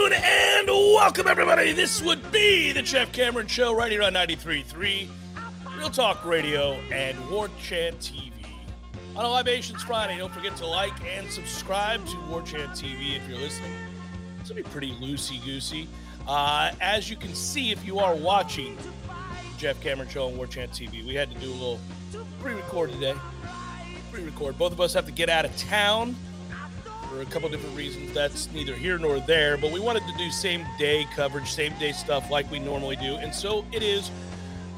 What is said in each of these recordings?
Afternoon and welcome everybody. This would be the Jeff Cameron Show right here on 93.3, Real Talk Radio and War Chant TV. On a Libations Friday, don't forget to like and subscribe to War Chant TV if you're listening. It's gonna be pretty loosey-goosey. Uh, as you can see, if you are watching Jeff Cameron Show on War Chant TV, we had to do a little pre-record today. Pre-record. Both of us have to get out of town for a couple different reasons. That's neither here nor there, but we wanted to do same day coverage, same day stuff like we normally do. And so it is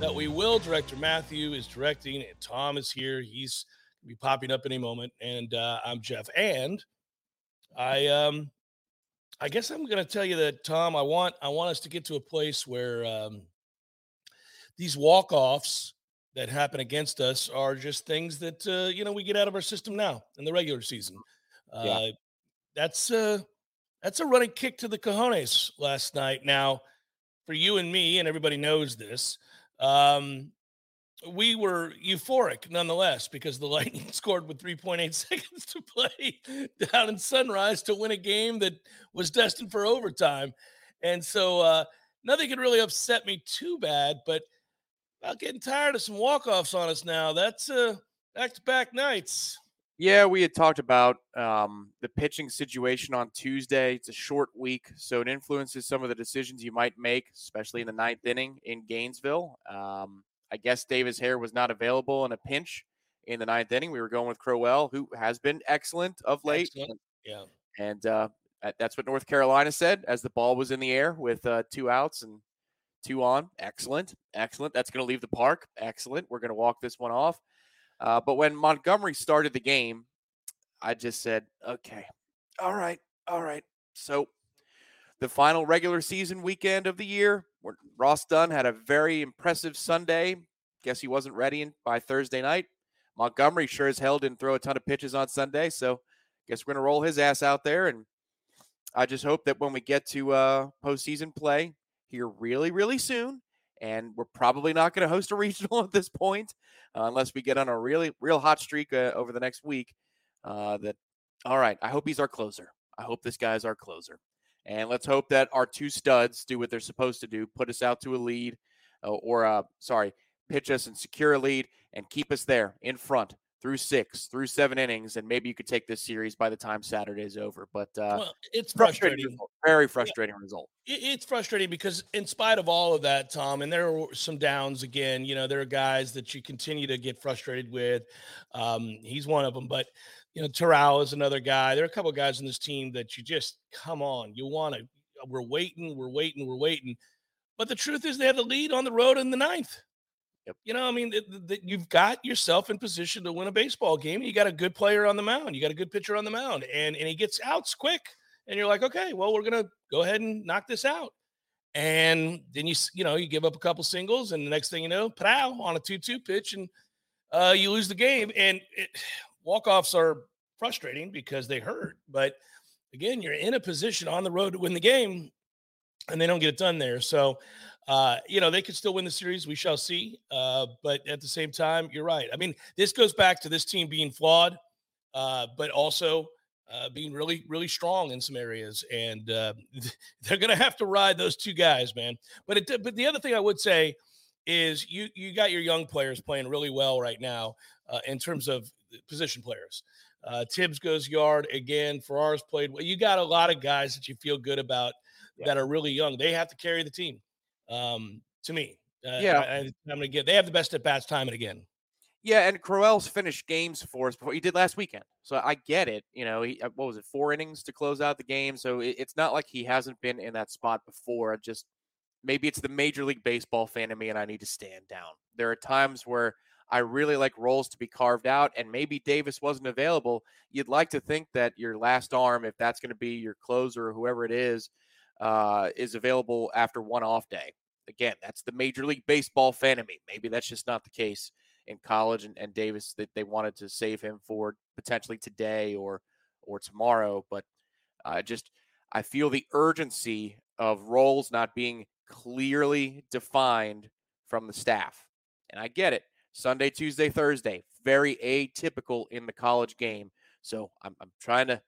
that we will. Director Matthew is directing, and Tom is here. He's be popping up any moment. And uh, I'm Jeff. And I um I guess I'm gonna tell you that, Tom, I want I want us to get to a place where um these walk-offs that happen against us are just things that uh, you know we get out of our system now in the regular season. Uh, Yeah. That's a that's a running kick to the cojones last night. Now, for you and me, and everybody knows this, um, we were euphoric nonetheless because the Lightning scored with 3.8 seconds to play down in Sunrise to win a game that was destined for overtime, and so uh, nothing could really upset me too bad. But about getting tired of some walk-offs on us now. That's uh, back-to-back nights. Yeah, we had talked about um, the pitching situation on Tuesday. It's a short week, so it influences some of the decisions you might make, especially in the ninth inning in Gainesville. Um, I guess Davis Hare was not available in a pinch in the ninth inning. We were going with Crowell, who has been excellent of late, Excellent. Yeah. and uh, that's what North Carolina said as the ball was in the air with uh, two outs and two on. Excellent, excellent. That's going to leave the park. Excellent. We're going to walk this one off. Uh, but when Montgomery started the game, I just said, okay, all right, all right. So the final regular season weekend of the year, Ross Dunn had a very impressive Sunday. Guess he wasn't ready by Thursday night. Montgomery sure as hell didn't throw a ton of pitches on Sunday. So guess we're going to roll his ass out there. And I just hope that when we get to uh, postseason play here really, really soon, and we're probably not going to host a regional at this point uh, unless we get on a really, real hot streak uh, over the next week. Uh, that all right. I hope he's our closer. I hope this guy's our closer, and let's hope that our two studs do what they're supposed to do: put us out to a lead, uh, or uh, sorry, pitch us and secure a lead and keep us there in front through six, through seven innings, and maybe you could take this series by the time Saturday's over. But uh, well, it's frustrating, frustrating. very frustrating result. it's frustrating because in spite of all of that tom and there were some downs again you know there are guys that you continue to get frustrated with um, he's one of them but you know Terrell is another guy there are a couple of guys on this team that you just come on you want to we're waiting we're waiting we're waiting but the truth is they have the lead on the road in the ninth Yep. you know i mean th- th- you've got yourself in position to win a baseball game you got a good player on the mound you got a good pitcher on the mound and and he gets outs quick and you're like, okay, well, we're gonna go ahead and knock this out. And then you you know you give up a couple singles, and the next thing you know, pow on a two-two pitch, and uh, you lose the game. And it, walk-offs are frustrating because they hurt. But again, you're in a position on the road to win the game. and they don't get it done there. So, uh, you know, they could still win the series. We shall see. Uh, but at the same time, you're right. I mean, this goes back to this team being flawed, uh, but also uh, being really, really strong in some areas. And uh, they're going to have to ride those two guys, man. But it, but the other thing I would say is you you got your young players playing really well right now uh, in terms of position players. Uh, Tibbs goes yard again. Ferrer's played well. You got a lot of guys that you feel good about yeah. that are really young. They have to carry the team. Um, to me, uh, yeah, I, am gonna get. They have the best at bats time and again. Yeah, and Crowell's finished games for us before he did last weekend, so I get it. You know, he uh, what was it, four innings to close out the game, so it, it's not like he hasn't been in that spot before. Just maybe it's the Major League Baseball fan in me, and I need to stand down. There are times where I really like roles to be carved out, and maybe Davis wasn't available. You'd like to think that your last arm, if that's going to be your closer or whoever it is, uh, is available after one off day. Again, that's the Major League Baseball fan in me. Maybe that's just not the case in college, and, and Davis that they wanted to save him for potentially today or or tomorrow. But uh, just I feel the urgency of roles not being clearly defined from the staff, and I get it. Sunday, Tuesday, Thursday. Very atypical in the college game. So I'm, I'm trying to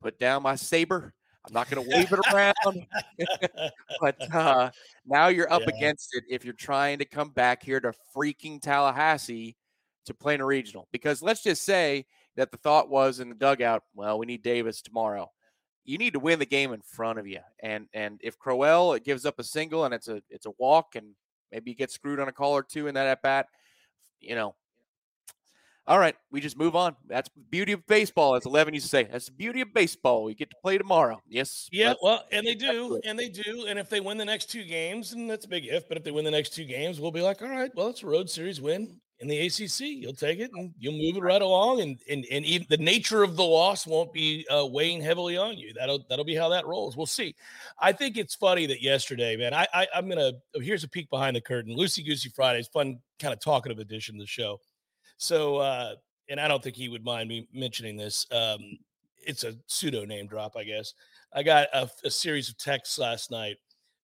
put down my saber. I'm not going to wave it around. but uh, now you're up yeah. against it if you're trying to come back here to freaking Tallahassee to play in a regional. Because let's just say that the thought was in the dugout, well, we need Davis tomorrow. You need to win the game in front of you. And and if Crowell gives up a single and it's a it's a walk and maybe you get screwed on a call or two in that at bat, you know, all right, we just move on. That's the beauty of baseball, as Eleven used to say. That's the beauty of baseball. We get to play tomorrow. Yes. Yeah, well, and they do, and they do. And if they win the next two games, and that's a big if, but if they win the next two games, we'll be like, all right, well, it's a road series win in the ACC. You'll take it and you'll move it right along, and and and even the nature of the loss won't be uh, weighing heavily on you. That'll that'll be how that rolls. We'll see. I think it's funny that yesterday, man. I, I I'm gonna here's a peek behind the curtain. Lucy Goosey Fridays, fun kind of talkative edition of the show. So, uh, and I don't think he would mind me mentioning this. Um, it's a pseudo name drop, I guess. I got a, a series of texts last night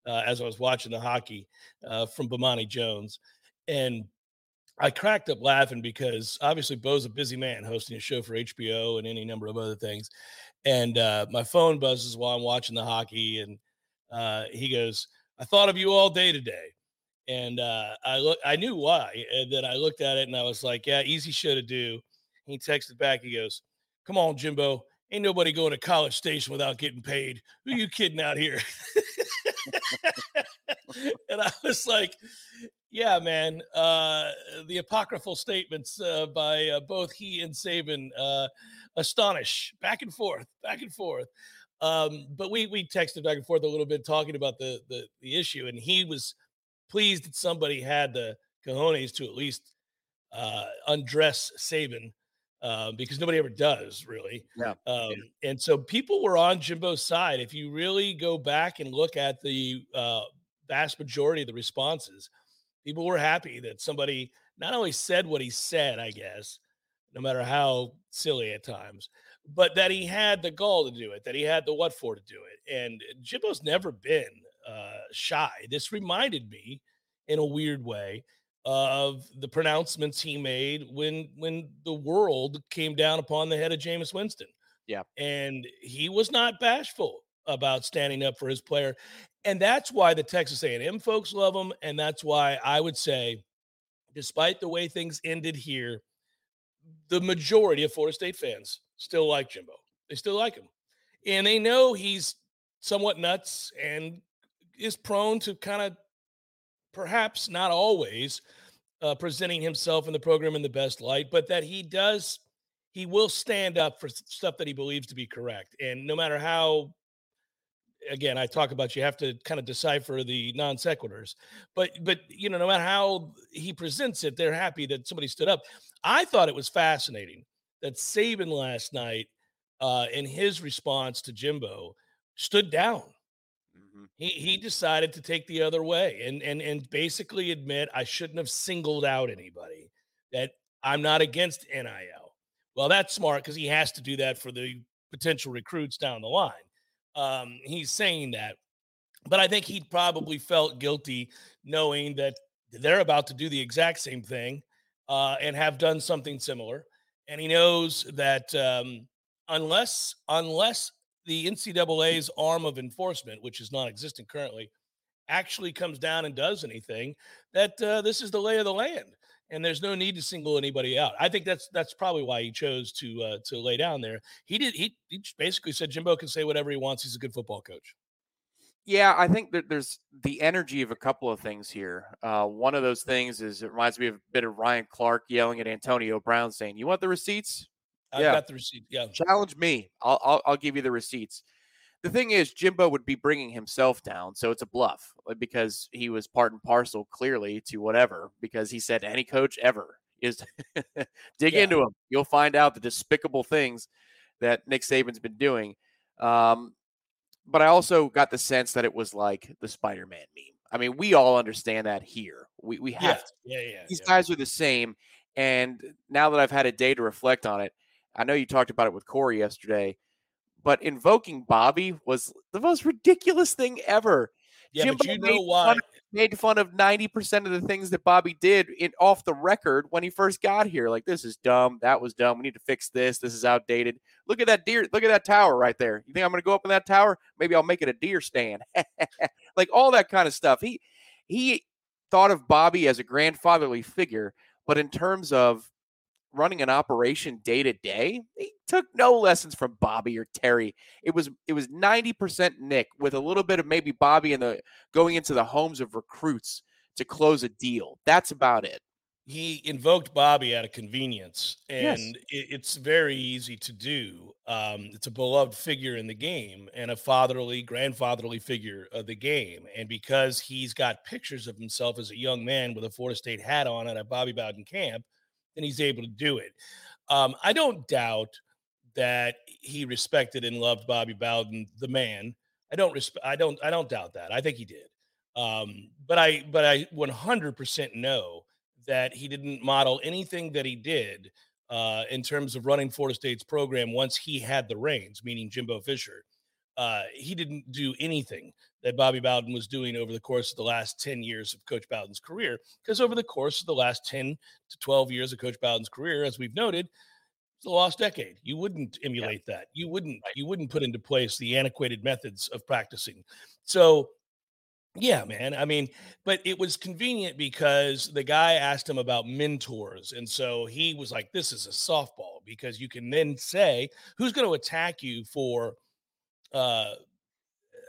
uh, as I was watching the hockey uh, from Bomani Jones, and I cracked up laughing because obviously Bo's a busy man hosting a show for HBO and any number of other things, and uh, my phone buzzes while I'm watching the hockey, and uh, he goes, "I thought of you all day today." And uh, I look, I knew why. And then I looked at it and I was like, yeah, easy show to do. He texted back. He goes, "Come on, Jimbo. Ain't nobody going to College Station without getting paid. Who you kidding out here?" and I was like, "Yeah, man. Uh, the apocryphal statements uh, by uh, both he and Saban uh, astonish back and forth, back and forth." Um, but we we texted back and forth a little bit talking about the the the issue, and he was pleased that somebody had the cojones to at least uh, undress Saban uh, because nobody ever does really. Yeah. Um, yeah. And so people were on Jimbo's side. If you really go back and look at the uh, vast majority of the responses, people were happy that somebody not only said what he said, I guess, no matter how silly at times, but that he had the gall to do it, that he had the what for to do it. And Jimbo's never been uh, shy. This reminded me, in a weird way, of the pronouncements he made when when the world came down upon the head of Jameis Winston. Yeah, and he was not bashful about standing up for his player, and that's why the Texas A&M folks love him, and that's why I would say, despite the way things ended here, the majority of Florida State fans still like Jimbo. They still like him, and they know he's somewhat nuts and is prone to kind of perhaps not always uh, presenting himself in the program in the best light, but that he does, he will stand up for stuff that he believes to be correct. And no matter how, again, I talk about you have to kind of decipher the non sequiturs, but, but, you know, no matter how he presents it, they're happy that somebody stood up. I thought it was fascinating that Saban last night, uh, in his response to Jimbo, stood down Mm-hmm. He he decided to take the other way and and and basically admit I shouldn't have singled out anybody. That I'm not against NIL. Well, that's smart because he has to do that for the potential recruits down the line. Um, he's saying that, but I think he probably felt guilty knowing that they're about to do the exact same thing uh, and have done something similar. And he knows that um, unless unless the NCAA's arm of enforcement, which is non-existent currently, actually comes down and does anything, that uh, this is the lay of the land, and there's no need to single anybody out. I think that's that's probably why he chose to uh, to lay down there. He did. He, he basically said Jimbo can say whatever he wants. He's a good football coach. Yeah, I think that there's the energy of a couple of things here. Uh, one of those things is it reminds me of a bit of Ryan Clark yelling at Antonio Brown saying, "You want the receipts? I yeah. got the receipt. Yeah, challenge me. I'll, I'll I'll give you the receipts." The thing is, Jimbo would be bringing himself down, so it's a bluff because he was part and parcel clearly to whatever. Because he said any coach ever is dig yeah. into him, you'll find out the despicable things that Nick Saban's been doing. Um, but I also got the sense that it was like the Spider Man meme. I mean, we all understand that here. We we have yeah, yeah, yeah These yeah. guys are the same. And now that I've had a day to reflect on it, I know you talked about it with Corey yesterday, but invoking Bobby was the most ridiculous thing ever. Yeah, Jimbo but you know why? made fun of 90% of the things that Bobby did in off the record when he first got here. Like, this is dumb. That was dumb. We need to fix this. This is outdated. Look at that deer. Look at that tower right there. You think I'm going to go up in that tower? Maybe I'll make it a deer stand. like all that kind of stuff. He he thought of Bobby as a grandfatherly figure, but in terms of running an operation day to day, he took no lessons from Bobby or Terry. It was it was 90% Nick with a little bit of maybe Bobby in the going into the homes of recruits to close a deal. That's about it. He invoked Bobby out of convenience, and yes. it, it's very easy to do. Um, it's a beloved figure in the game and a fatherly, grandfatherly figure of the game. And because he's got pictures of himself as a young man with a Florida State hat on at a Bobby Bowden camp, then he's able to do it. Um, I don't doubt that he respected and loved Bobby Bowden, the man. I don't respect. I don't. I don't doubt that. I think he did. Um, but I. But I 100% know that he didn't model anything that he did uh, in terms of running Florida State's program once he had the reins, meaning Jimbo Fisher. Uh, he didn't do anything that Bobby Bowden was doing over the course of the last 10 years of Coach Bowden's career. Because over the course of the last 10 to 12 years of Coach Bowden's career, as we've noted, it's a lost decade. You wouldn't emulate yeah. that. You wouldn't, you wouldn't put into place the antiquated methods of practicing. So yeah, man. I mean, but it was convenient because the guy asked him about mentors. And so he was like, this is a softball because you can then say, who's going to attack you for uh,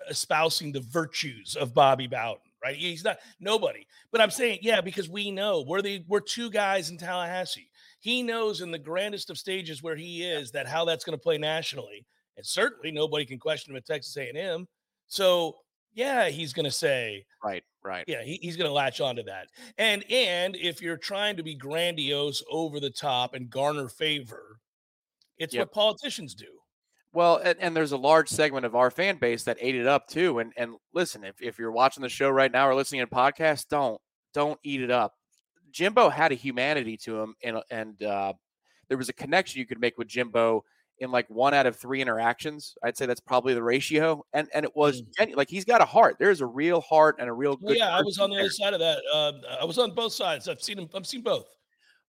espousing the virtues of Bobby Bowden, right? He's not nobody. But I'm saying, yeah, because we know we're the we're two guys in Tallahassee. He knows in the grandest of stages where he is that how that's going to play nationally, and certainly nobody can question him at Texas A&M. So yeah, he's going to say right, right. Yeah, he, he's going to latch onto that. And and if you're trying to be grandiose, over the top, and garner favor, it's yep. what politicians do. Well, and, and, there's a large segment of our fan base that ate it up too. And and listen, if, if you're watching the show right now or listening to podcast, don't don't eat it up. Jimbo had a humanity to him, and and uh, there was a connection you could make with Jimbo in like one out of three interactions. I'd say that's probably the ratio, and and it was mm. like he's got a heart. There's a real heart and a real good. yeah, I was on the there. other side of that. Uh, I was on both sides. I've seen him. I've seen both.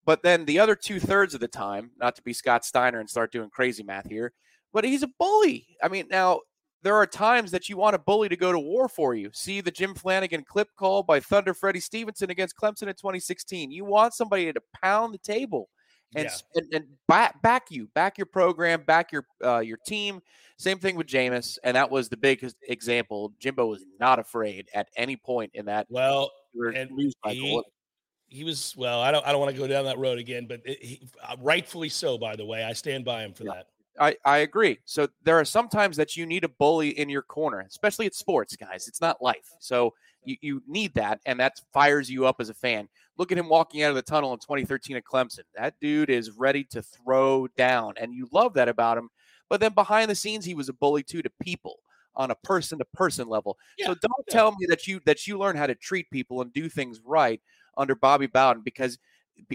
But then the other two thirds of the time, not to be Scott Steiner and start doing crazy math here, but he's a bully. I mean, now there are times that you want a bully to go to war for you. See the Jim Flanagan clip call by Thunder Freddie Stevenson against Clemson in 2016. You want somebody to pound the table and yeah. and, and back, back you, back your program, back your uh, your team. Same thing with Jameis, and that was the biggest example. Jimbo was not afraid at any point in that. Well, and he, he was well. I don't I don't want to go down that road again, but it, he, uh, rightfully so. By the way, I stand by him for yeah. that. I, I agree. So there are some times that you need a bully in your corner, especially at sports, guys. It's not life. So you, you need that, and that fires you up as a fan. Look at him walking out of the tunnel in 2013 at Clemson. That dude is ready to throw down, and you love that about him. But then behind the scenes, he was a bully too to people on a person to person level. Yeah, so don't yeah. tell me that you that you learn how to treat people and do things right under Bobby Bowden because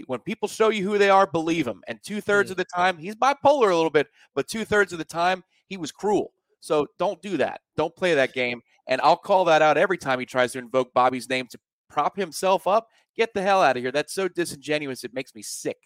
when people show you who they are, believe them. And two thirds mm. of the time, he's bipolar a little bit, but two thirds of the time, he was cruel. So don't do that. Don't play that game. And I'll call that out every time he tries to invoke Bobby's name to prop himself up. Get the hell out of here. That's so disingenuous. It makes me sick.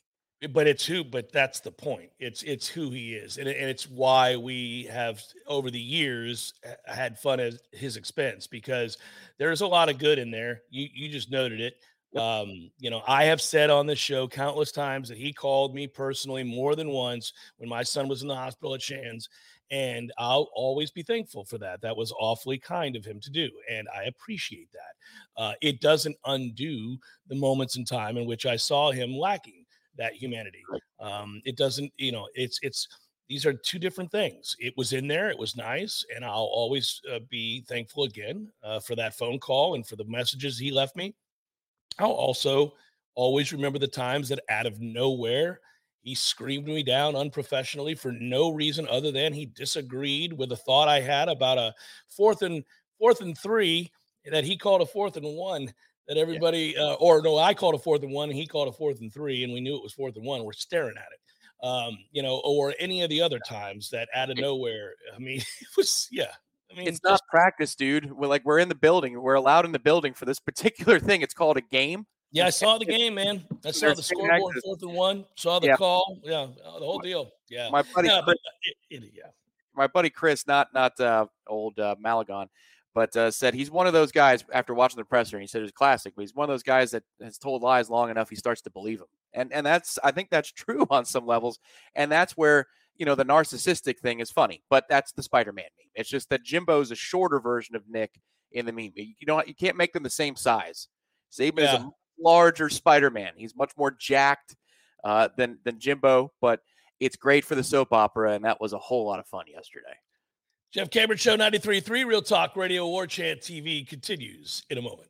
But it's who, but that's the point. It's it's who he is, and, and it's why we have over the years had fun at his expense because there's a lot of good in there. You you just noted it. Um, you know, I have said on this show countless times that he called me personally more than once when my son was in the hospital at Shands, and I'll always be thankful for that. That was awfully kind of him to do. And I appreciate that. Uh, it doesn't undo the moments in time in which I saw him lacking that humanity. Um, it doesn't, you know, it's, it's, these are two different things. It was in there, it was nice, and I'll always uh, be thankful again uh, for that phone call and for the messages he left me. I'll also always remember the times that out of nowhere, he screamed me down unprofessionally for no reason other than he disagreed with a thought I had about a fourth and fourth and three that he called a fourth and one that everybody yeah. uh, or no I called a fourth and one and he called a fourth and three and we knew it was fourth and one. We're staring at it. Um, you know, or any of the other times that out of nowhere. I mean, it was yeah. I mean, it's just, not practice, dude. We're like we're in the building. We're allowed in the building for this particular thing. It's called a game. Yeah, I saw the game, man. I saw the scoreboard, fourth and one. Saw the yeah. call. Yeah, uh, the whole deal. Yeah, my buddy, yeah, Chris, it, it, yeah. my buddy Chris, not not uh, old uh, Malagon, but uh, said he's one of those guys. After watching the presser, and he said it was classic. But he's one of those guys that has told lies long enough, he starts to believe them, and and that's I think that's true on some levels, and that's where you know the narcissistic thing is funny, but that's the Spider-Man meme. It's just that Jimbo's a shorter version of Nick in the meme. You know, you can't make them the same size. Saban yeah. is a larger Spider-Man. He's much more jacked uh, than than Jimbo, but it's great for the soap opera, and that was a whole lot of fun yesterday. Jeff Cameron Show 93.3 Real Talk Radio War Chant TV continues in a moment.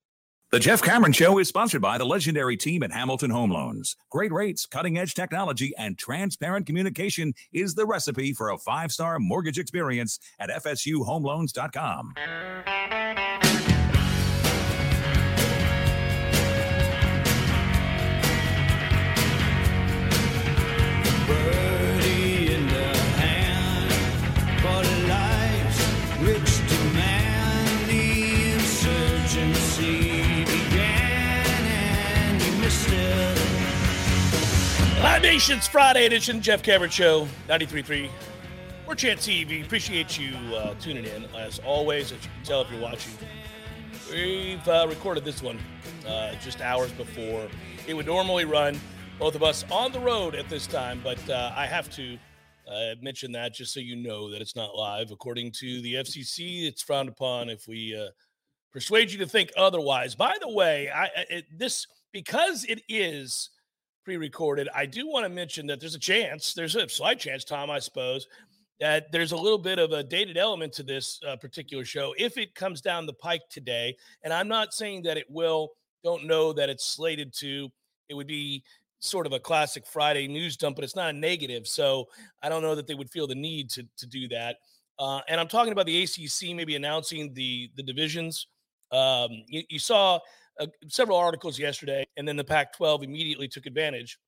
The Jeff Cameron Show is sponsored by the legendary team at Hamilton Home Loans. Great rates, cutting edge technology, and transparent communication is the recipe for a five star mortgage experience at FSUHomeLoans.com. Libations Friday edition, Jeff Cameron Show, 93.3. War Chant TV. Appreciate you uh, tuning in. As always, as you can tell if you're watching, we've uh, recorded this one uh, just hours before it would normally run. Both of us on the road at this time, but uh, I have to uh, mention that just so you know that it's not live. According to the FCC, it's frowned upon if we uh, persuade you to think otherwise. By the way, I it, this because it is – pre-recorded. I do want to mention that there's a chance, there's a slight chance, Tom, I suppose, that there's a little bit of a dated element to this uh, particular show if it comes down the pike today. And I'm not saying that it will. Don't know that it's slated to. It would be sort of a classic Friday news dump, but it's not a negative. So I don't know that they would feel the need to to do that. Uh, and I'm talking about the ACC maybe announcing the the divisions. Um, you, you saw uh, several articles yesterday, and then the Pac-12 immediately took advantage.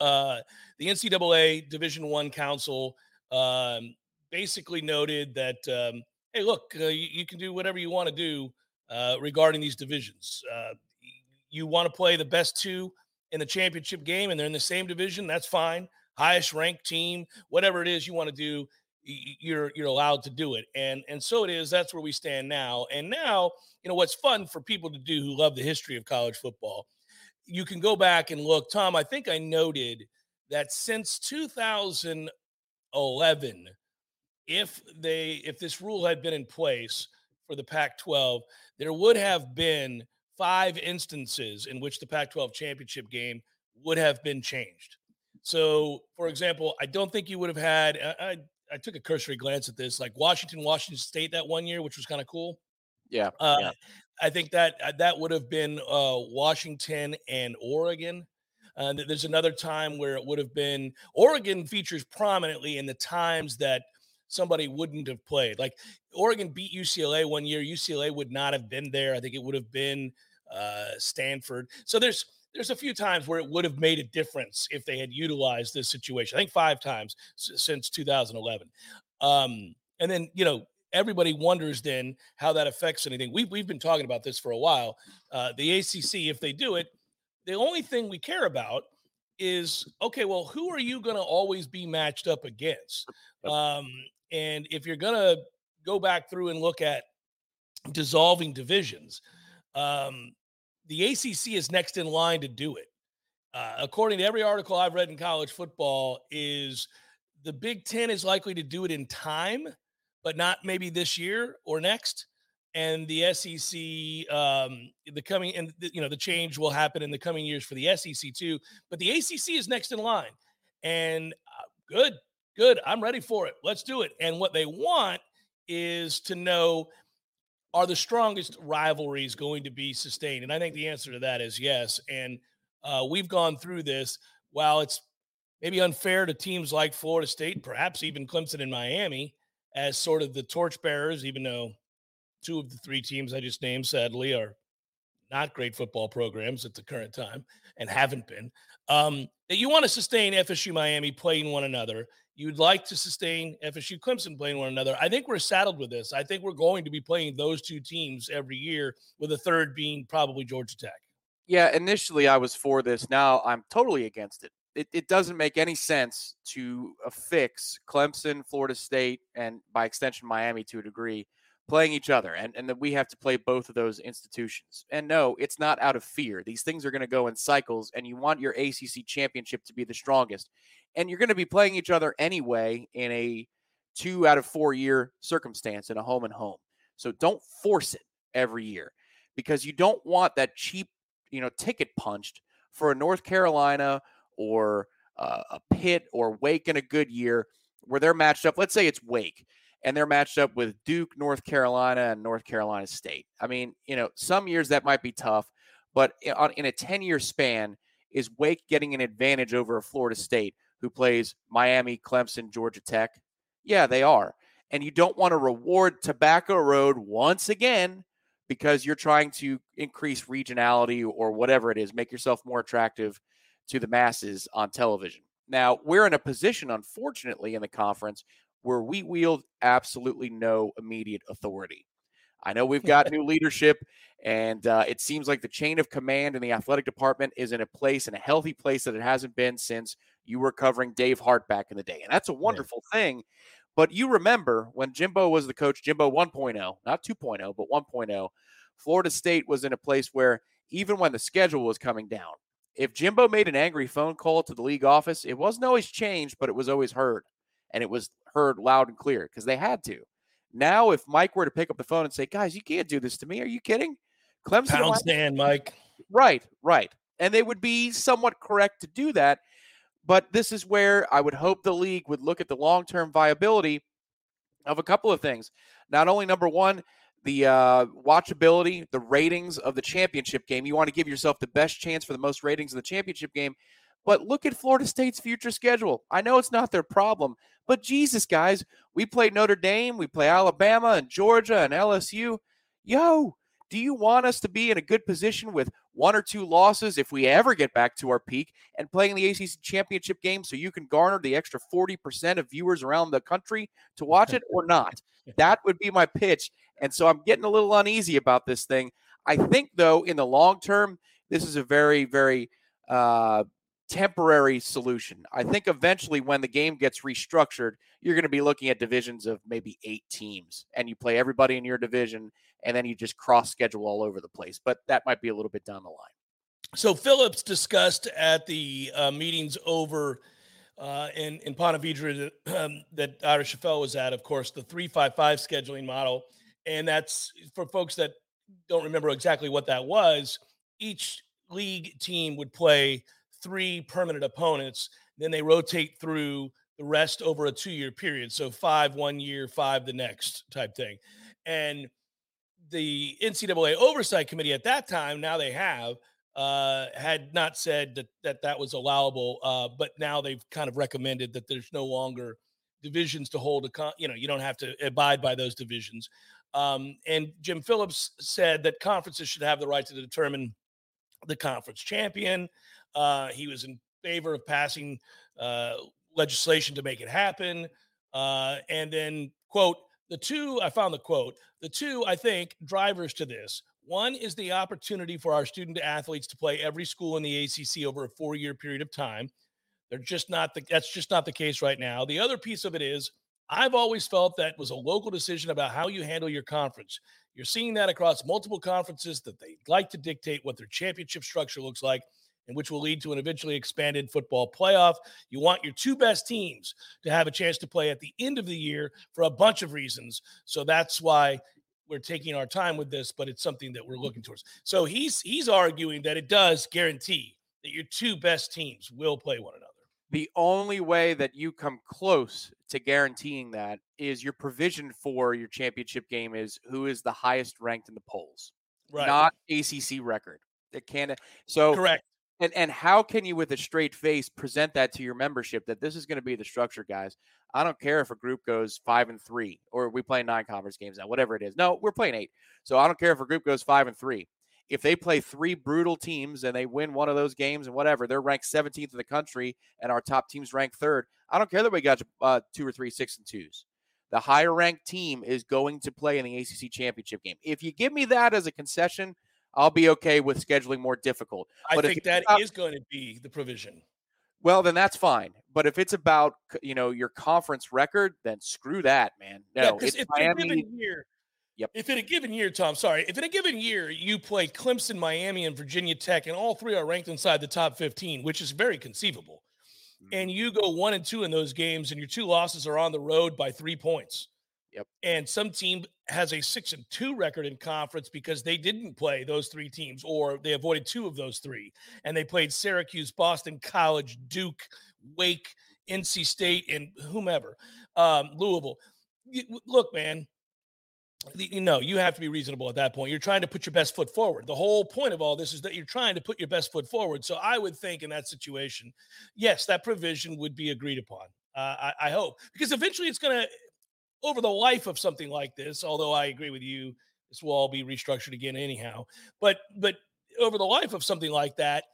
Uh, the NCAA Division One Council um, basically noted that, um, hey, look, uh, you, you, can do whatever you want to do uh, regarding these divisions. Uh, you want to play the best two in the championship game, and they're in the same division. That's fine. Highest ranked team, whatever it is you want to do, you're you're allowed to do it and and so it is that's where we stand now and now you know what's fun for people to do who love the history of college football you can go back and look tom i think i noted that since 2011 2011, if they if this rule had been in place for the Pac-12, there would have been five instances in which the Pac-12 championship game would have been changed. So, for example, I don't think you would have had. I, I took a cursory glance at this, like Washington, Washington State that one year, which was kind of cool. Yeah, uh, yeah. I think that uh, that would have been uh, Washington and Oregon. Uh, there's another time where it would have been Oregon features prominently in the times that somebody wouldn't have played. Like Oregon beat UCLA one year, UCLA would not have been there. I think it would have been uh, Stanford. So there's there's a few times where it would have made a difference if they had utilized this situation. I think five times since 2011. Um, and then you know everybody wonders then how that affects anything. We've we've been talking about this for a while. Uh, the ACC, if they do it, the only thing we care about is okay. Well, who are you going to always be matched up against? Um, and if you're going to go back through and look at dissolving divisions, um, the ACC is next in line to do it. Uh, according to every article I've read in college football, is the Big Ten is likely to do it in time, but not maybe this year or next. And the SEC, um, the coming and the, you know the change will happen in the coming years for the SEC too. But the ACC is next in line, and uh, good, good. I'm ready for it. Let's do it. And what they want is to know are the strongest rivalries going to be sustained? And I think the answer to that is yes. And uh, we've gone through this. While it's maybe unfair to teams like Florida State, perhaps even Clemson and Miami, as sort of the torchbearers, even though two of the three teams I just named, sadly, are not great football programs at the current time and haven't been. Um, that you want to sustain FSU Miami playing one another You'd like to sustain FSU Clemson playing one another. I think we're saddled with this. I think we're going to be playing those two teams every year, with a third being probably Georgia Tech. Yeah, initially I was for this. Now I'm totally against it. It, it doesn't make any sense to affix Clemson, Florida State, and by extension Miami to a degree playing each other and, and that we have to play both of those institutions. And no, it's not out of fear. These things are going to go in cycles, and you want your ACC championship to be the strongest and you're going to be playing each other anyway in a two out of four year circumstance in a home and home. So don't force it every year because you don't want that cheap, you know, ticket punched for a North Carolina or uh, a Pitt or Wake in a good year where they're matched up. Let's say it's Wake and they're matched up with Duke, North Carolina, and North Carolina State. I mean, you know, some years that might be tough, but in a 10 year span, is Wake getting an advantage over a Florida State who plays Miami, Clemson, Georgia Tech? Yeah, they are. And you don't want to reward Tobacco Road once again because you're trying to increase regionality or whatever it is, make yourself more attractive to the masses on television. Now, we're in a position, unfortunately, in the conference where we wield absolutely no immediate authority. I know we've got new leadership, and uh, it seems like the chain of command in the athletic department is in a place, in a healthy place that it hasn't been since you were covering Dave Hart back in the day. And that's a wonderful yeah. thing. But you remember when Jimbo was the coach, Jimbo 1.0, not 2.0, but 1.0, Florida State was in a place where even when the schedule was coming down, if Jimbo made an angry phone call to the league office, it wasn't always changed, but it was always heard. And it was heard loud and clear because they had to. Now, if Mike were to pick up the phone and say, guys, you can't do this to me. Are you kidding? Clemson. Pound stand, Mike. Right, right. And they would be somewhat correct to do that. But this is where I would hope the league would look at the long term viability of a couple of things. Not only number one, the uh, watchability, the ratings of the championship game. You want to give yourself the best chance for the most ratings of the championship game. But look at Florida State's future schedule. I know it's not their problem, but Jesus, guys, we play Notre Dame, we play Alabama and Georgia and LSU. Yo, do you want us to be in a good position with one or two losses if we ever get back to our peak and playing the ACC championship game so you can garner the extra 40% of viewers around the country to watch it or not? That would be my pitch. And so I'm getting a little uneasy about this thing. I think, though, in the long term, this is a very, very uh, temporary solution. I think eventually, when the game gets restructured, you're going to be looking at divisions of maybe eight teams, and you play everybody in your division, and then you just cross schedule all over the place. But that might be a little bit down the line. So Phillips discussed at the uh, meetings over uh, in in Ponte Vedra that, um, that Ira Schoffel was at. Of course, the three five five scheduling model, and that's for folks that don't remember exactly what that was. Each league team would play three permanent opponents. Then they rotate through the rest over a two year period. So five one year, five the next type thing. And the NCAA oversight committee at that time, now they have, uh, had not said that that, that was allowable, uh, but now they've kind of recommended that there's no longer divisions to hold a con- you know you don't have to abide by those divisions um, and jim phillips said that conferences should have the right to determine the conference champion uh, he was in favor of passing uh, legislation to make it happen uh, and then quote the two i found the quote the two i think drivers to this one is the opportunity for our student athletes to play every school in the ACC over a four year period of time. They're just not the, that's just not the case right now. The other piece of it is I've always felt that was a local decision about how you handle your conference. You're seeing that across multiple conferences that they like to dictate what their championship structure looks like and which will lead to an eventually expanded football playoff. You want your two best teams to have a chance to play at the end of the year for a bunch of reasons. So that's why we're taking our time with this, but it's something that we're looking towards. So he's he's arguing that it does guarantee that your two best teams will play one another. The only way that you come close to guaranteeing that is your provision for your championship game is who is the highest ranked in the polls, right. not ACC record. It can't. So correct. And and how can you, with a straight face, present that to your membership that this is going to be the structure, guys? I don't care if a group goes five and three, or we play nine conference games now, whatever it is. No, we're playing eight, so I don't care if a group goes five and three. If they play three brutal teams and they win one of those games and whatever, they're ranked 17th in the country, and our top team's ranked third. I don't care that we got uh, two or three six and twos. The higher ranked team is going to play in the ACC championship game. If you give me that as a concession, I'll be okay with scheduling more difficult. I but think that about, is going to be the provision. Well, then that's fine. But if it's about you know your conference record, then screw that, man. No, yeah, it's if Miami. In a given year, yep. If in a given year, Tom, sorry, if in a given year you play Clemson, Miami, and Virginia Tech, and all three are ranked inside the top fifteen, which is very conceivable, mm-hmm. and you go one and two in those games, and your two losses are on the road by three points Yep. And some team has a six and two record in conference because they didn't play those three teams or they avoided two of those three. And they played Syracuse, Boston College, Duke, Wake, NC State, and whomever, um, Louisville. Look, man, you know, you have to be reasonable at that point. You're trying to put your best foot forward. The whole point of all this is that you're trying to put your best foot forward. So I would think in that situation, yes, that provision would be agreed upon. Uh, I, I, hope because eventually it's going to over the life of something like this, although I agree with you, this will all be restructured again anyhow. But but over the life of something like that,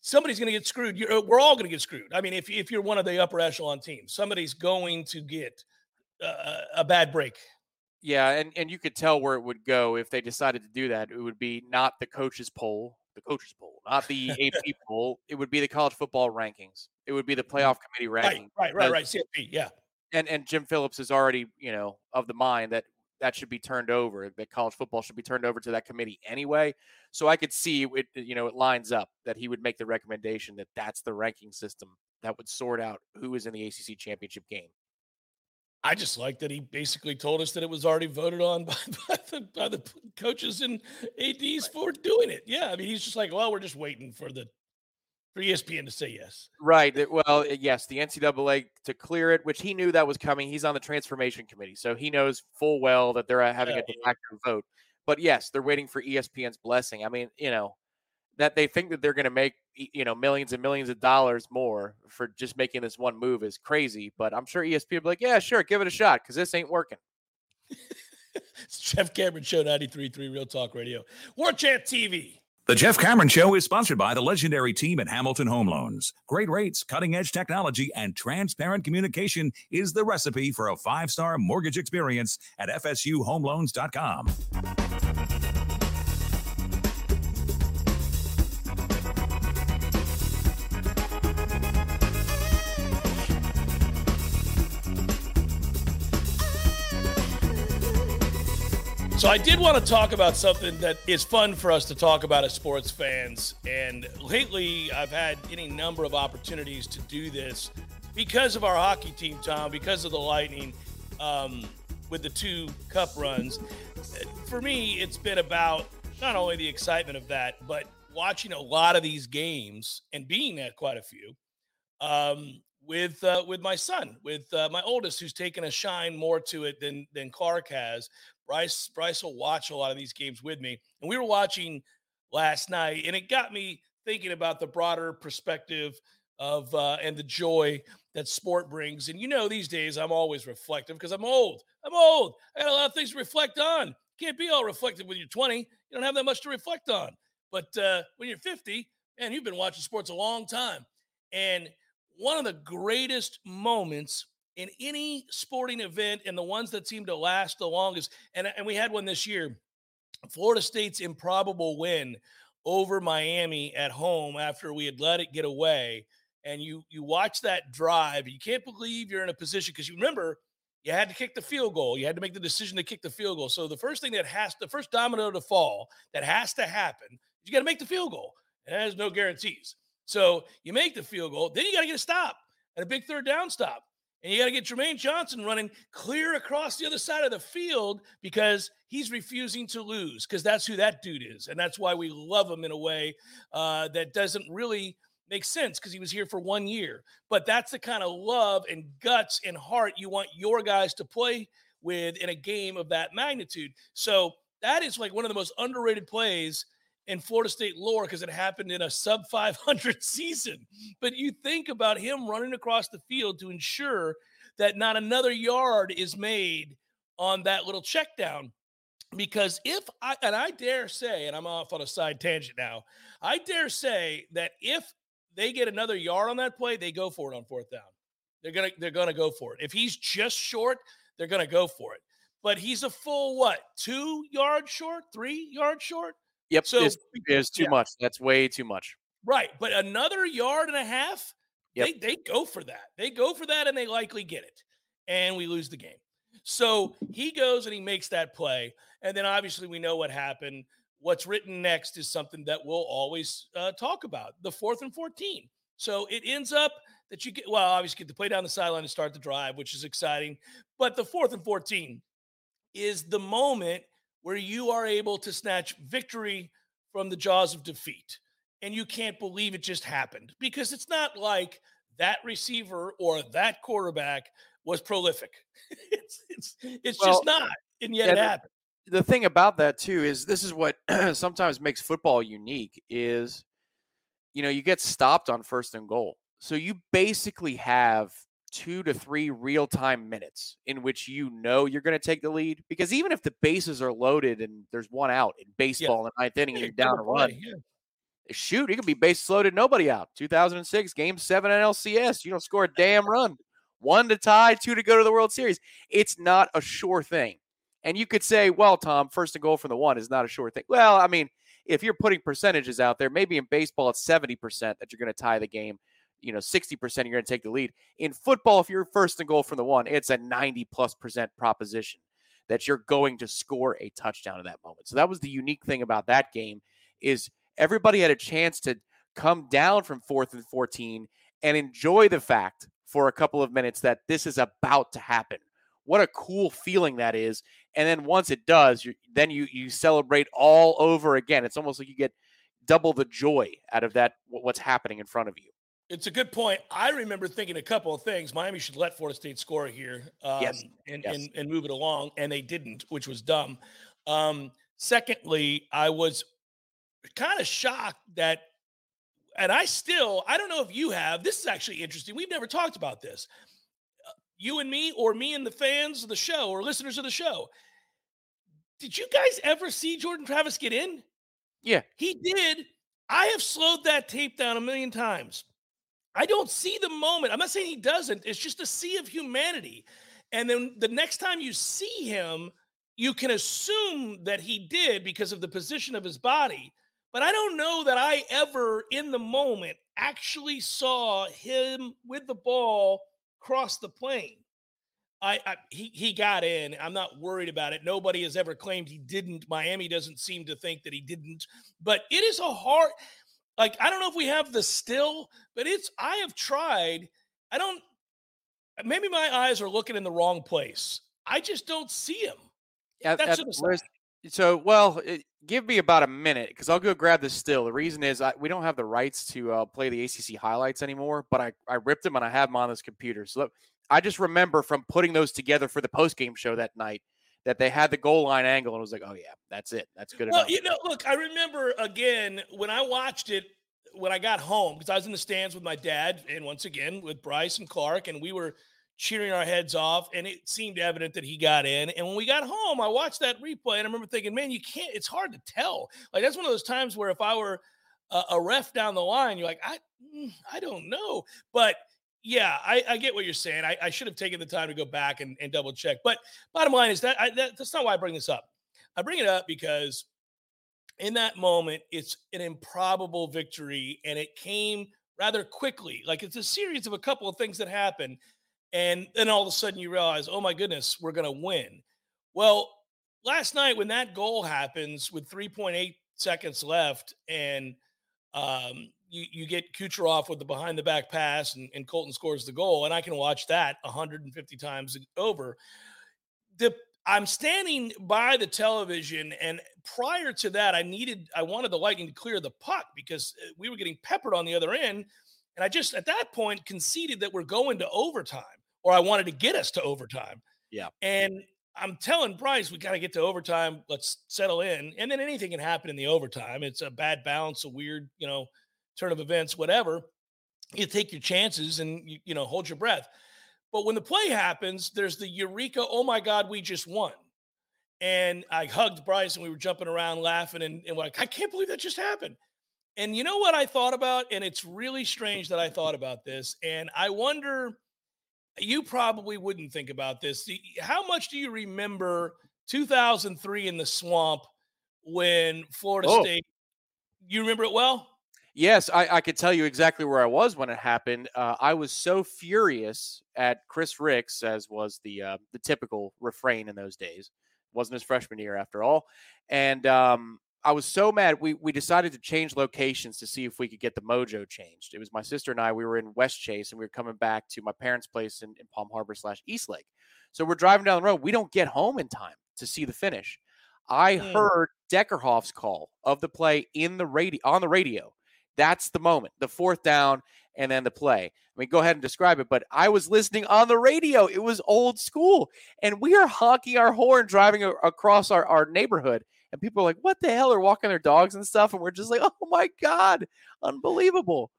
somebody's going to get screwed. You're, we're all going to get screwed. I mean, if if you're one of the upper echelon teams, somebody's going to get uh, a bad break. Yeah, and and you could tell where it would go if they decided to do that. It would be not the coaches poll, the coaches poll, not the AP poll. It would be the college football rankings. It would be the mm-hmm. playoff committee rankings. Right, right, right, right. CFP, yeah and and Jim Phillips is already you know of the mind that that should be turned over that college football should be turned over to that committee anyway. So i could see it you know it lines up that he would make the recommendation that that's the ranking system that would sort out who is in the acc championship game. I just like that he basically told us that it was already voted on by, by, the, by the coaches and ads for doing it. Yeah i mean he's just like well we're just waiting for the for ESPN to say yes. Right. Well, yes, the NCAA to clear it, which he knew that was coming. He's on the transformation committee, so he knows full well that they're uh, having a de facto vote. But yes, they're waiting for ESPN's blessing. I mean, you know, that they think that they're going to make you know millions and millions of dollars more for just making this one move is crazy. But I'm sure ESPN will be like, yeah, sure, give it a shot because this ain't working. it's Jeff Cameron Show 93.3 Real Talk Radio. War Chant TV. The Jeff Cameron Show is sponsored by the legendary team at Hamilton Home Loans. Great rates, cutting edge technology, and transparent communication is the recipe for a five star mortgage experience at FSUHomeLoans.com. So I did want to talk about something that is fun for us to talk about as sports fans. And lately, I've had any number of opportunities to do this because of our hockey team, Tom, because of the Lightning, um, with the two cup runs. For me, it's been about not only the excitement of that, but watching a lot of these games and being at quite a few. Um, with uh, with my son, with uh, my oldest, who's taken a shine more to it than than Clark has. Bryce Bryce will watch a lot of these games with me, and we were watching last night, and it got me thinking about the broader perspective of uh, and the joy that sport brings. And you know, these days I'm always reflective because I'm old. I'm old. I got a lot of things to reflect on. Can't be all reflective when you're 20. You don't have that much to reflect on. But uh, when you're 50, and you've been watching sports a long time, and one of the greatest moments in any sporting event and the ones that seem to last the longest. And, and we had one this year Florida State's improbable win over Miami at home after we had let it get away. And you you watch that drive, you can't believe you're in a position because you remember you had to kick the field goal. You had to make the decision to kick the field goal. So the first thing that has the first domino to fall that has to happen, you got to make the field goal. And there's no guarantees. So you make the field goal, then you got to get a stop and a big third down stop. And you got to get Jermaine Johnson running clear across the other side of the field because he's refusing to lose because that's who that dude is. And that's why we love him in a way uh, that doesn't really make sense because he was here for one year. But that's the kind of love and guts and heart you want your guys to play with in a game of that magnitude. So that is like one of the most underrated plays in Florida State lore because it happened in a sub 500 season. But you think about him running across the field to ensure that not another yard is made on that little check down. Because if I, and I dare say, and I'm off on a side tangent now, I dare say that if they get another yard on that play, they go for it on fourth down. They're gonna they're gonna go for it. If he's just short, they're gonna go for it. But he's a full what? Two yards short, three yards short. Yep. So it's, it's too yeah. much. That's way too much. Right. But another yard and a half, yep. they, they go for that. They go for that and they likely get it. And we lose the game. So he goes and he makes that play. And then obviously we know what happened. What's written next is something that we'll always uh, talk about the fourth and 14. So it ends up that you get, well, obviously get to play down the sideline and start the drive, which is exciting. But the fourth and 14 is the moment where you are able to snatch victory from the jaws of defeat. And you can't believe it just happened because it's not like that receiver or that quarterback was prolific. it's it's, it's well, just not. And yet yeah, it happened. The, the thing about that too is this is what sometimes makes football unique is you know, you get stopped on first and goal. So you basically have two to three real time minutes in which you know you're going to take the lead. Because even if the bases are loaded and there's one out in baseball yeah. in the ninth inning and you're down a run, yeah. shoot, you could be bases loaded, nobody out. 2006, game seven NLCS. You don't score a damn run. One to tie, two to go to the World Series. It's not a sure thing. And you could say, well, Tom, first and goal from the one is not a sure thing. Well, I mean, if you're putting percentages out there, maybe in baseball it's 70% that you're going to tie the game you know 60% you're going to take the lead. In football if you're first and goal from the one it's a 90 plus percent proposition that you're going to score a touchdown at that moment. So that was the unique thing about that game is everybody had a chance to come down from fourth and 14 and enjoy the fact for a couple of minutes that this is about to happen. What a cool feeling that is. And then once it does then you you celebrate all over again. It's almost like you get double the joy out of that what's happening in front of you it's a good point. I remember thinking a couple of things. Miami should let Florida State score here um, yes. And, yes. and, and move it along, and they didn't, which was dumb. Um, secondly, I was kind of shocked that, and I still, I don't know if you have, this is actually interesting. We've never talked about this. Uh, you and me, or me and the fans of the show, or listeners of the show. Did you guys ever see Jordan Travis get in? Yeah. He did. I have slowed that tape down a million times. I don't see the moment. I'm not saying he doesn't. It's just a sea of humanity. And then the next time you see him, you can assume that he did because of the position of his body. But I don't know that I ever, in the moment, actually saw him with the ball cross the plane. I, I, he he got in. I'm not worried about it. Nobody has ever claimed he didn't. Miami doesn't seem to think that he didn't. But it is a hard. Like I don't know if we have the still, but it's. I have tried. I don't. Maybe my eyes are looking in the wrong place. I just don't see him. At, That's at, so well. It, give me about a minute because I'll go grab this still. The reason is I, we don't have the rights to uh, play the ACC highlights anymore, but I, I ripped them and I have them on this computer. So I just remember from putting those together for the post game show that night that they had the goal line angle and was like, oh yeah, that's it, that's good well, enough. you know, look, I remember again when I watched it when I got home because I was in the stands with my dad and once again with Bryce and Clark, and we were cheering our heads off, and it seemed evident that he got in. And when we got home, I watched that replay, and I remember thinking, man, you can't. It's hard to tell. Like that's one of those times where if I were a, a ref down the line, you're like, I, mm, I don't know, but. Yeah, I, I get what you're saying. I, I, should have taken the time to go back and, and double check. But bottom line is that, I, that that's not why I bring this up. I bring it up because in that moment, it's an improbable victory, and it came rather quickly. Like it's a series of a couple of things that happen and then all of a sudden you realize, oh my goodness, we're going to win. Well, last night when that goal happens with 3.8 seconds left and um, you, you get Kucherov with the behind the back pass and, and Colton scores the goal, and I can watch that 150 times over. The I'm standing by the television, and prior to that, I needed, I wanted the Lightning to clear the puck because uh, we were getting peppered on the other end. And I just, at that point, conceded that we're going to overtime or I wanted to get us to overtime. Yeah. And I'm telling Bryce, we got to get to overtime. Let's settle in. And then anything can happen in the overtime. It's a bad bounce, a weird, you know, turn of events, whatever. You take your chances and, you, you know, hold your breath. But when the play happens, there's the eureka, oh my God, we just won. And I hugged Bryce and we were jumping around laughing and, and like, I can't believe that just happened. And you know what I thought about? And it's really strange that I thought about this. And I wonder you probably wouldn't think about this. How much do you remember 2003 in the swamp when Florida oh. State? You remember it well? Yes, I, I could tell you exactly where I was when it happened. Uh, I was so furious at Chris Rix, as was the uh, the typical refrain in those days. wasn't his freshman year after all, and um, I was so mad. We we decided to change locations to see if we could get the mojo changed. It was my sister and I. We were in Westchase, and we were coming back to my parents' place in, in Palm Harbor slash Eastlake. So we're driving down the road. We don't get home in time to see the finish. I mm. heard Deckerhoff's call of the play in the radio on the radio. That's the moment, the fourth down, and then the play. I mean, go ahead and describe it, but I was listening on the radio. It was old school, and we are honking our horn driving a- across our, our neighborhood and people are like, "What the hell?" are walking their dogs and stuff, and we're just like, "Oh my god, unbelievable!"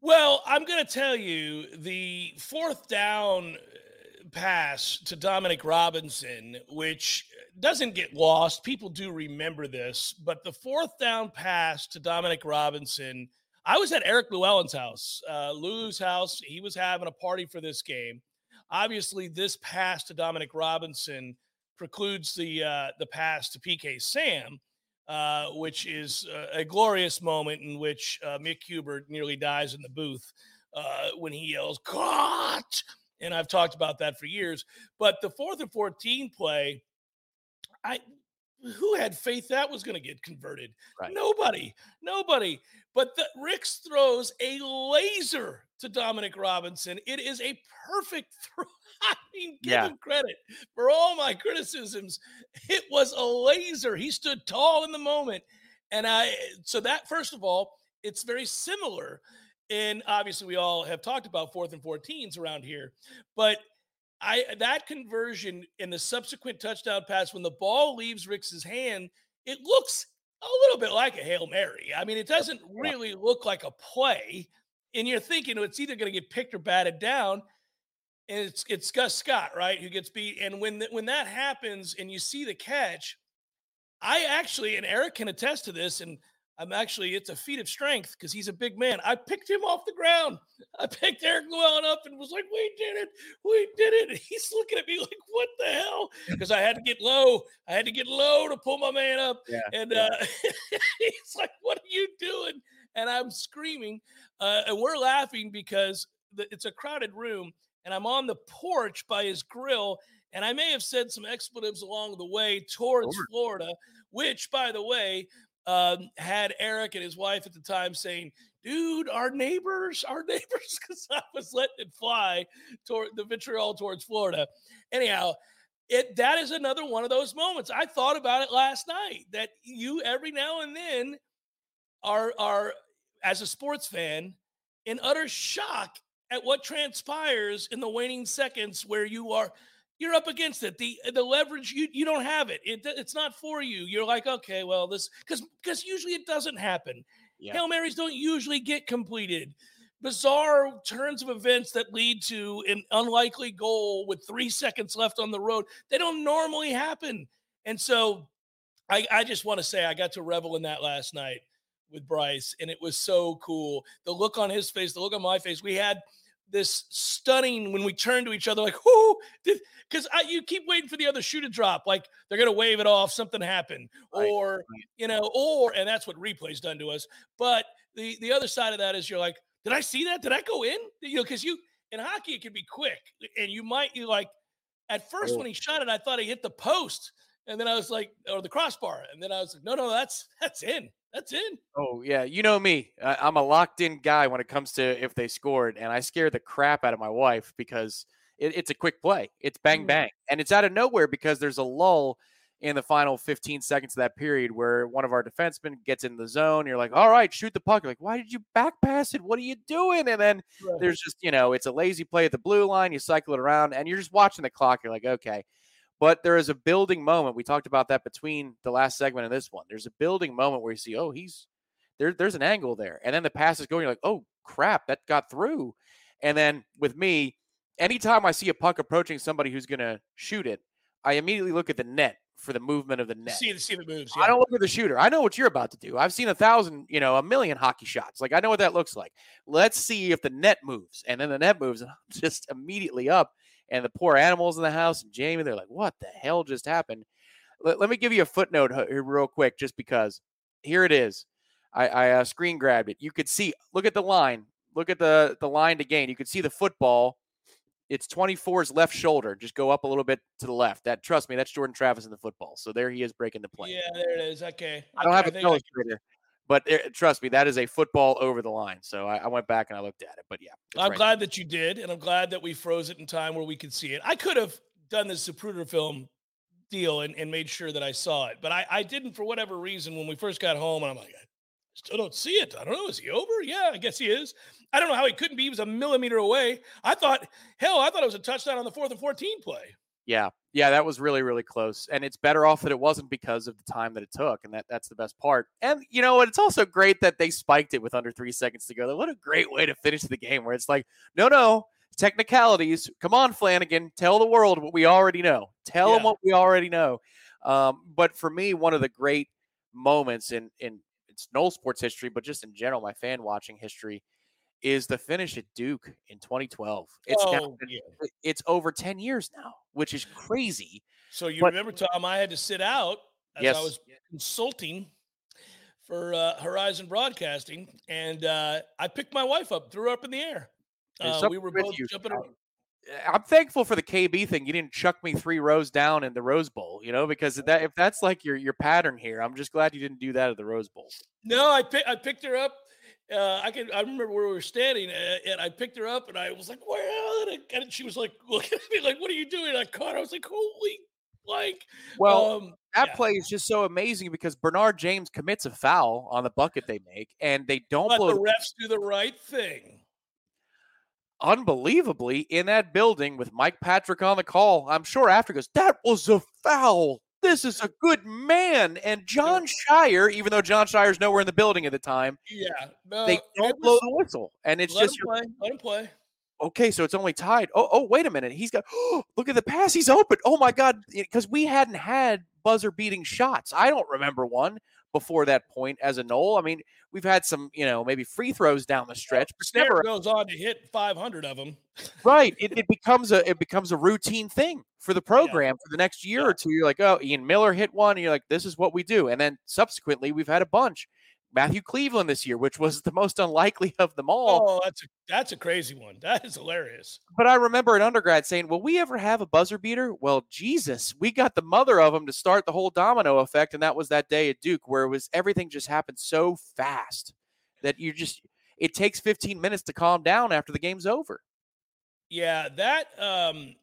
Well, I'm going to tell you the fourth down uh, pass to Dominic Robinson, which doesn't get lost. People do remember this, but the fourth down pass to Dominic Robinson. I was at Eric Llewellyn's house, uh, Lou's house. He was having a party for this game. Obviously, this pass to Dominic Robinson precludes the uh, the pass to PK Sam, uh, which is a glorious moment in which uh, Mick Hubert nearly dies in the booth uh, when he yells "Caught!" And I've talked about that for years. But the fourth and fourteen play, I who had faith that was going to get converted? Right. Nobody, nobody. But the Rix throws a laser to Dominic Robinson. It is a perfect throw. I mean, give yeah. him credit for all my criticisms. It was a laser. He stood tall in the moment. And I, so that, first of all, it's very similar. And obviously, we all have talked about fourth and 14s around here. But I, that conversion and the subsequent touchdown pass, when the ball leaves Rix's hand, it looks a little bit like a Hail Mary. I mean, it doesn't really look like a play. And you're thinking oh, it's either going to get picked or batted down and it's it's Gus Scott, right, who gets beat. And when when that happens, and you see the catch, I actually and Eric can attest to this, and I'm actually it's a feat of strength because he's a big man. I picked him off the ground. I picked Eric Llewellyn up and was like, "We did it, we did it." And he's looking at me like, "What the hell?" Because I had to get low. I had to get low to pull my man up, yeah, and yeah. Uh, he's like, "What are you doing?" And I'm screaming, uh, and we're laughing because the, it's a crowded room and I'm on the porch by his grill, and I may have said some expletives along the way towards Florida, which, by the way, um, had Eric and his wife at the time saying, "Dude, our neighbors, our neighbors," because I was letting it fly toward the vitriol towards Florida. Anyhow, it that is another one of those moments. I thought about it last night that you every now and then are are as a sports fan in utter shock at what transpires in the waning seconds where you are you're up against it the the leverage you you don't have it, it it's not for you you're like okay well this because because usually it doesn't happen Yeah. hail marys don't usually get completed bizarre turns of events that lead to an unlikely goal with three seconds left on the road they don't normally happen and so i i just want to say i got to revel in that last night with Bryce, and it was so cool. The look on his face, the look on my face. We had this stunning when we turn to each other, like, whoo, because you keep waiting for the other shoe to drop, like they're gonna wave it off, something happened, Right, or you know, or and that's what replay's done to us. But the the other side of that is you're like, did I see that? Did I go in? You know, because you in hockey it can be quick, and you might you like at first Oh. when he shot it, I thought he hit the post. And then I was like, or the crossbar. And then I was like, no, no, that's that's in. That's in. Oh yeah, you know me. I, I'm a locked in guy when it comes to if they scored, and I scare the crap out of my wife because it, it's a quick play. It's bang Mm. bang, and it's out of nowhere because there's a lull in the final 15 seconds of that period where one of our defensemen gets in the zone. You're like, all right, shoot the puck. You're like, why did you back pass it? What are you doing? And then there's just you know it's a lazy play at the blue line. You cycle it around, and you're just watching the clock. You're like, okay. But there is a building moment. We talked about that between the last segment and this one. There's a building moment where you see, oh, he's there. There's an angle there, and then the pass is going. You're like, oh crap, that got through. And then with me, anytime I see a puck approaching somebody who's going to shoot it, I immediately look at the net for the movement of the net. See, see the moves. I don't look at the shooter. I know what you're about to do. I've seen a thousand, you know, a million hockey shots. Like I know what that looks like. Let's see if the net moves, and then the net moves, and I'm just immediately up. And the poor animals in the house and Jamie, they're like, "What the hell just happened?" Let, let me give you a footnote here real quick, just because. Here it is. I, I uh, screen grabbed it. You could see. Look at the line. Look at the the line to gain. You could see the football. It's 24's left shoulder. Just go up a little bit to the left. That trust me, that's Jordan Travis in the football. So there he is breaking the play. Yeah, there it is. Okay. I don't have Okay, a think I- illustrator, but it, trust me, that is a football over the line. So I, I went back and I looked at it. But yeah, I'm right glad that you did, and I'm glad that we froze it in time where we could see it. I could have done the Zapruder film deal and, and made sure that I saw it, but I, I didn't for whatever reason when we first got home, and I'm like, I still don't see it. I don't know. Is he over? Yeah, I guess he is. I don't know how he couldn't be. He was a millimeter away. I thought, hell, I thought it was a touchdown on the fourth and 14 play. Yeah, yeah, that was really, really close, and it's better off that it wasn't because of the time that it took, and that that's the best part. And you know what? It's also great that they spiked it with under three seconds to go. What a great way to finish the game, where it's like, no, no, technicalities. Come on, Flanagan, tell the world what we already know. Tell them what we already know. Um, but for me, one of the great moments in in it's Nole sports history, but just in general, my fan watching history, is the finish at Duke in 2012. It's now Oh, been- yeah. it's over 10 years now, which is crazy. So you But- remember, Tom, I had to sit out as Yes. I was consulting for uh, Horizon Broadcasting, and uh, I picked my wife up, threw her up in the air. Uh, we were both you. jumping around. I'm thankful for the KB thing. You didn't chuck me three rows down in the Rose Bowl, you know, because that if that's like your your pattern here, I'm just glad you didn't do that at the Rose Bowl. No, I pick, I picked her up. Uh, I can I remember where we were standing, and I picked her up, and I was like, "Well," and, I- and she was like, looking at me like, "What are you doing?" I caught her. I was like, "Holy!" Like, Well, um, that yeah. play is just so amazing because Bernard James commits a foul on the bucket they make, and they don't but blow the refs do the right thing. unbelievably in that building with Mike Patrick on the call. I'm sure after goes, that was a foul. This is a good man. And Jon Scheyer, even though Jon Scheyer's nowhere in the building at the time, Yeah, no, they don't blow the whistle. And it's let just him play. Let him play. okay, so it's only tied. Oh, oh, wait a minute. He's got look at the pass. He's open. Oh my god, because we hadn't had buzzer beating shots. I don't remember one before that point as a Nole. I mean, we've had some, you know, maybe free throws down the stretch, but never goes on to hit 500 of them. right. It, it becomes a it becomes a routine thing for the program for the next year or two. You're like, oh, Ian Miller hit one, and you're like, this is what we do. And then subsequently, we've had a bunch. Matthew Cleveland this year, which was the most unlikely of them all. Oh, that's a that's a crazy one. That is hilarious. But I remember an undergrad saying, "Will we ever have a buzzer beater?" Well, Jesus, we got the mother of them to start the whole domino effect, and that was that day at Duke, where it was everything just happened so fast that you just it takes 15 minutes to calm down after the game's over. Yeah, that um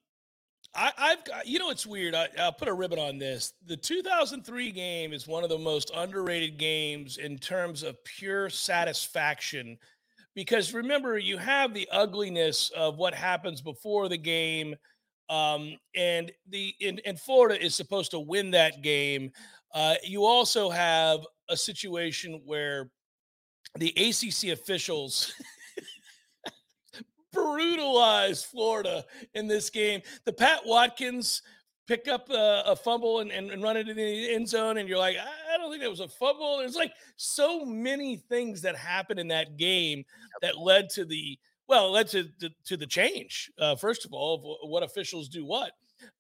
I, have got, you know, it's weird. I, will put a ribbon on this. The 2003 game is one of the most underrated games in terms of pure satisfaction. Because remember, you have the ugliness of what happens before the game. Um, and the in, in Florida is supposed to win that game. Uh, you also have a situation where the ACC officials brutalized Florida in this game. The Pat Watkins pick up a, a fumble and, and, and, run it in the end zone, and you're like, I don't think that was a fumble. There's like so many things that happened in that game that led to the well, led to to, to the change. Uh, first of all, of what officials do what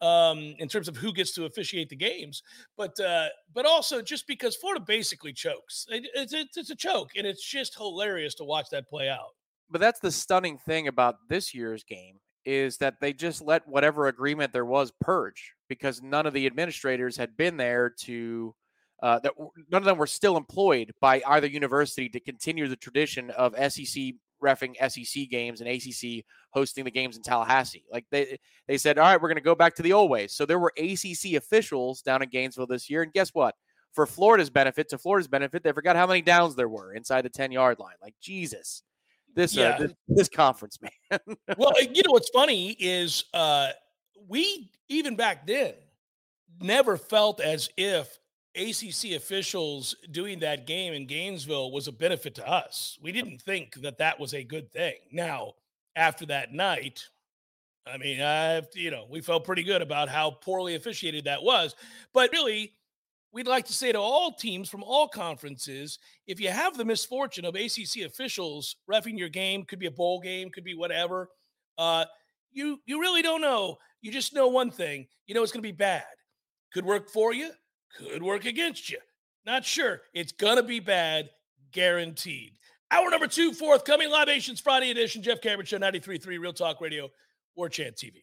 um, in terms of who gets to officiate the games, but uh, but also just because Florida basically chokes. It, it's, it's it's a choke, and it's just hilarious to watch that play out but that's the stunning thing about this year's game is that they just let whatever agreement there was purge because none of the administrators had been there to uh, that none of them were still employed by either university to continue the tradition of SEC refing SEC games and ACC hosting the games in Tallahassee. Like they they said, all right, we're going to go back to the old ways. So there were ACC officials down in Gainesville this year, and guess what? For Florida's benefit, to Florida's benefit, they forgot how many downs there were inside the ten yard line. Like Jesus this, uh, yeah. uh, this, this conference, man. well, you know what's funny is uh, we even back then never felt as if ACC officials doing that game in Gainesville was a benefit to us. We didn't think that that was a good thing. Now, after that night, I mean, I've you know, we felt pretty good about how poorly officiated that was. But really, we'd like to say to all teams from all conferences if you have the misfortune of ACC officials refing your game, could be a bowl game, could be whatever, uh, you, you really don't know. You just know one thing you know it's going to be bad. Could work for you, could work against you. Not sure. It's going to be bad, guaranteed. Hour number two, forthcoming Libations Friday edition. Jeff Cameron Show, 93.3 Real Talk Radio, Warchant TV.